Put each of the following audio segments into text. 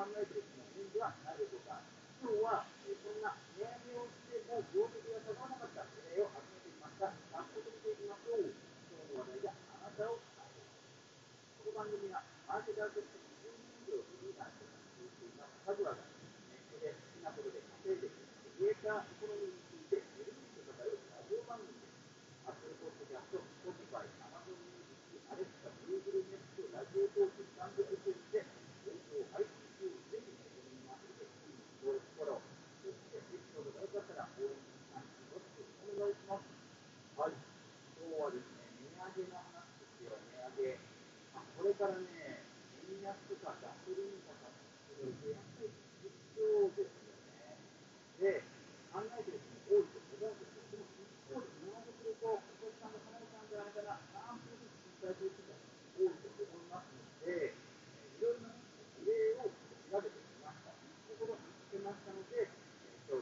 考えているような人ではないでしょうか？今日は、えそんな値上げをしても業績が高まらなかった事例を集めてきました。早速見ていきましょう。今日の話題があなたを変える。この番組は、マーケターとして10人以上フリーラ活スをしています。カズラが、ネットで好きなことで稼いで、クリエイターエコノミーからね、円安とかガソリンとかすると、やっり必要ですよね。で、考えてる人も多いと思うんですけ、一方で今のとと、今年さんが叶えたんじゃないから、なんとなく心配というも多いと思いますので、いろいな事例を調べてみました。というこを見つけましたので、共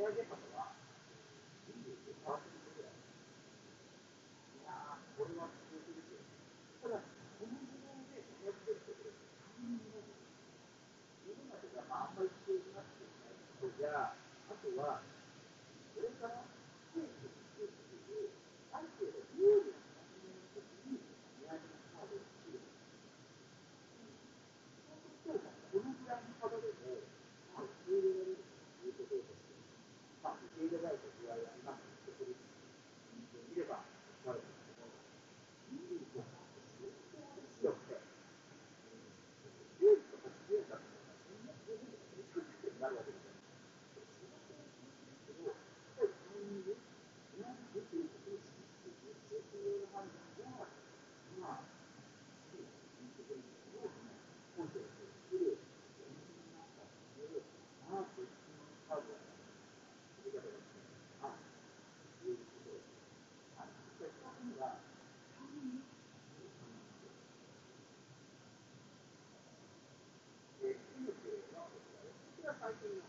じゃあ、あとは、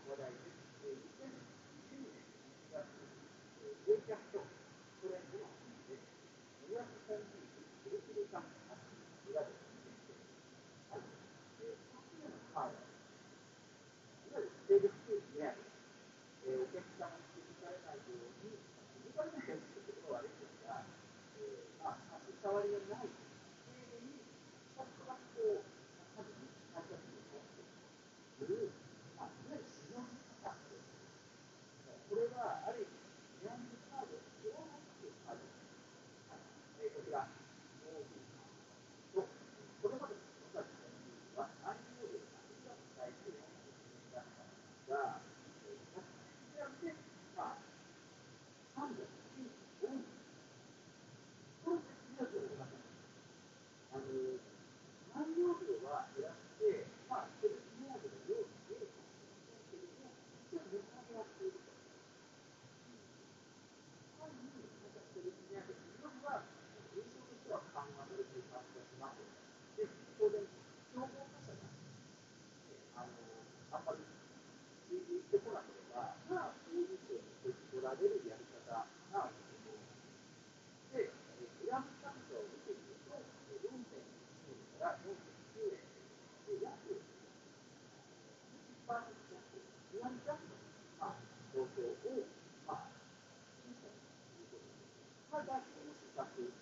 what I do. またこの施策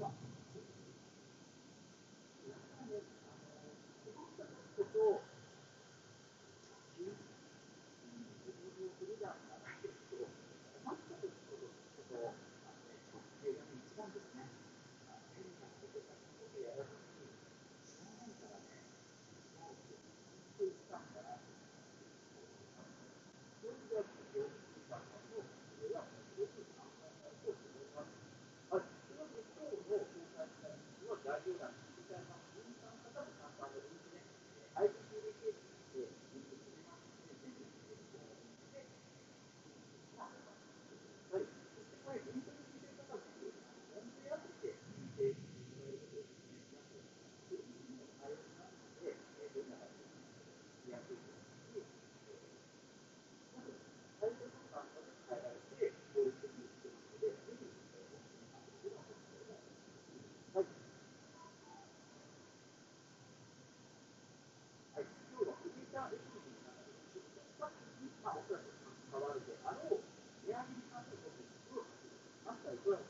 Yeah. tal cual.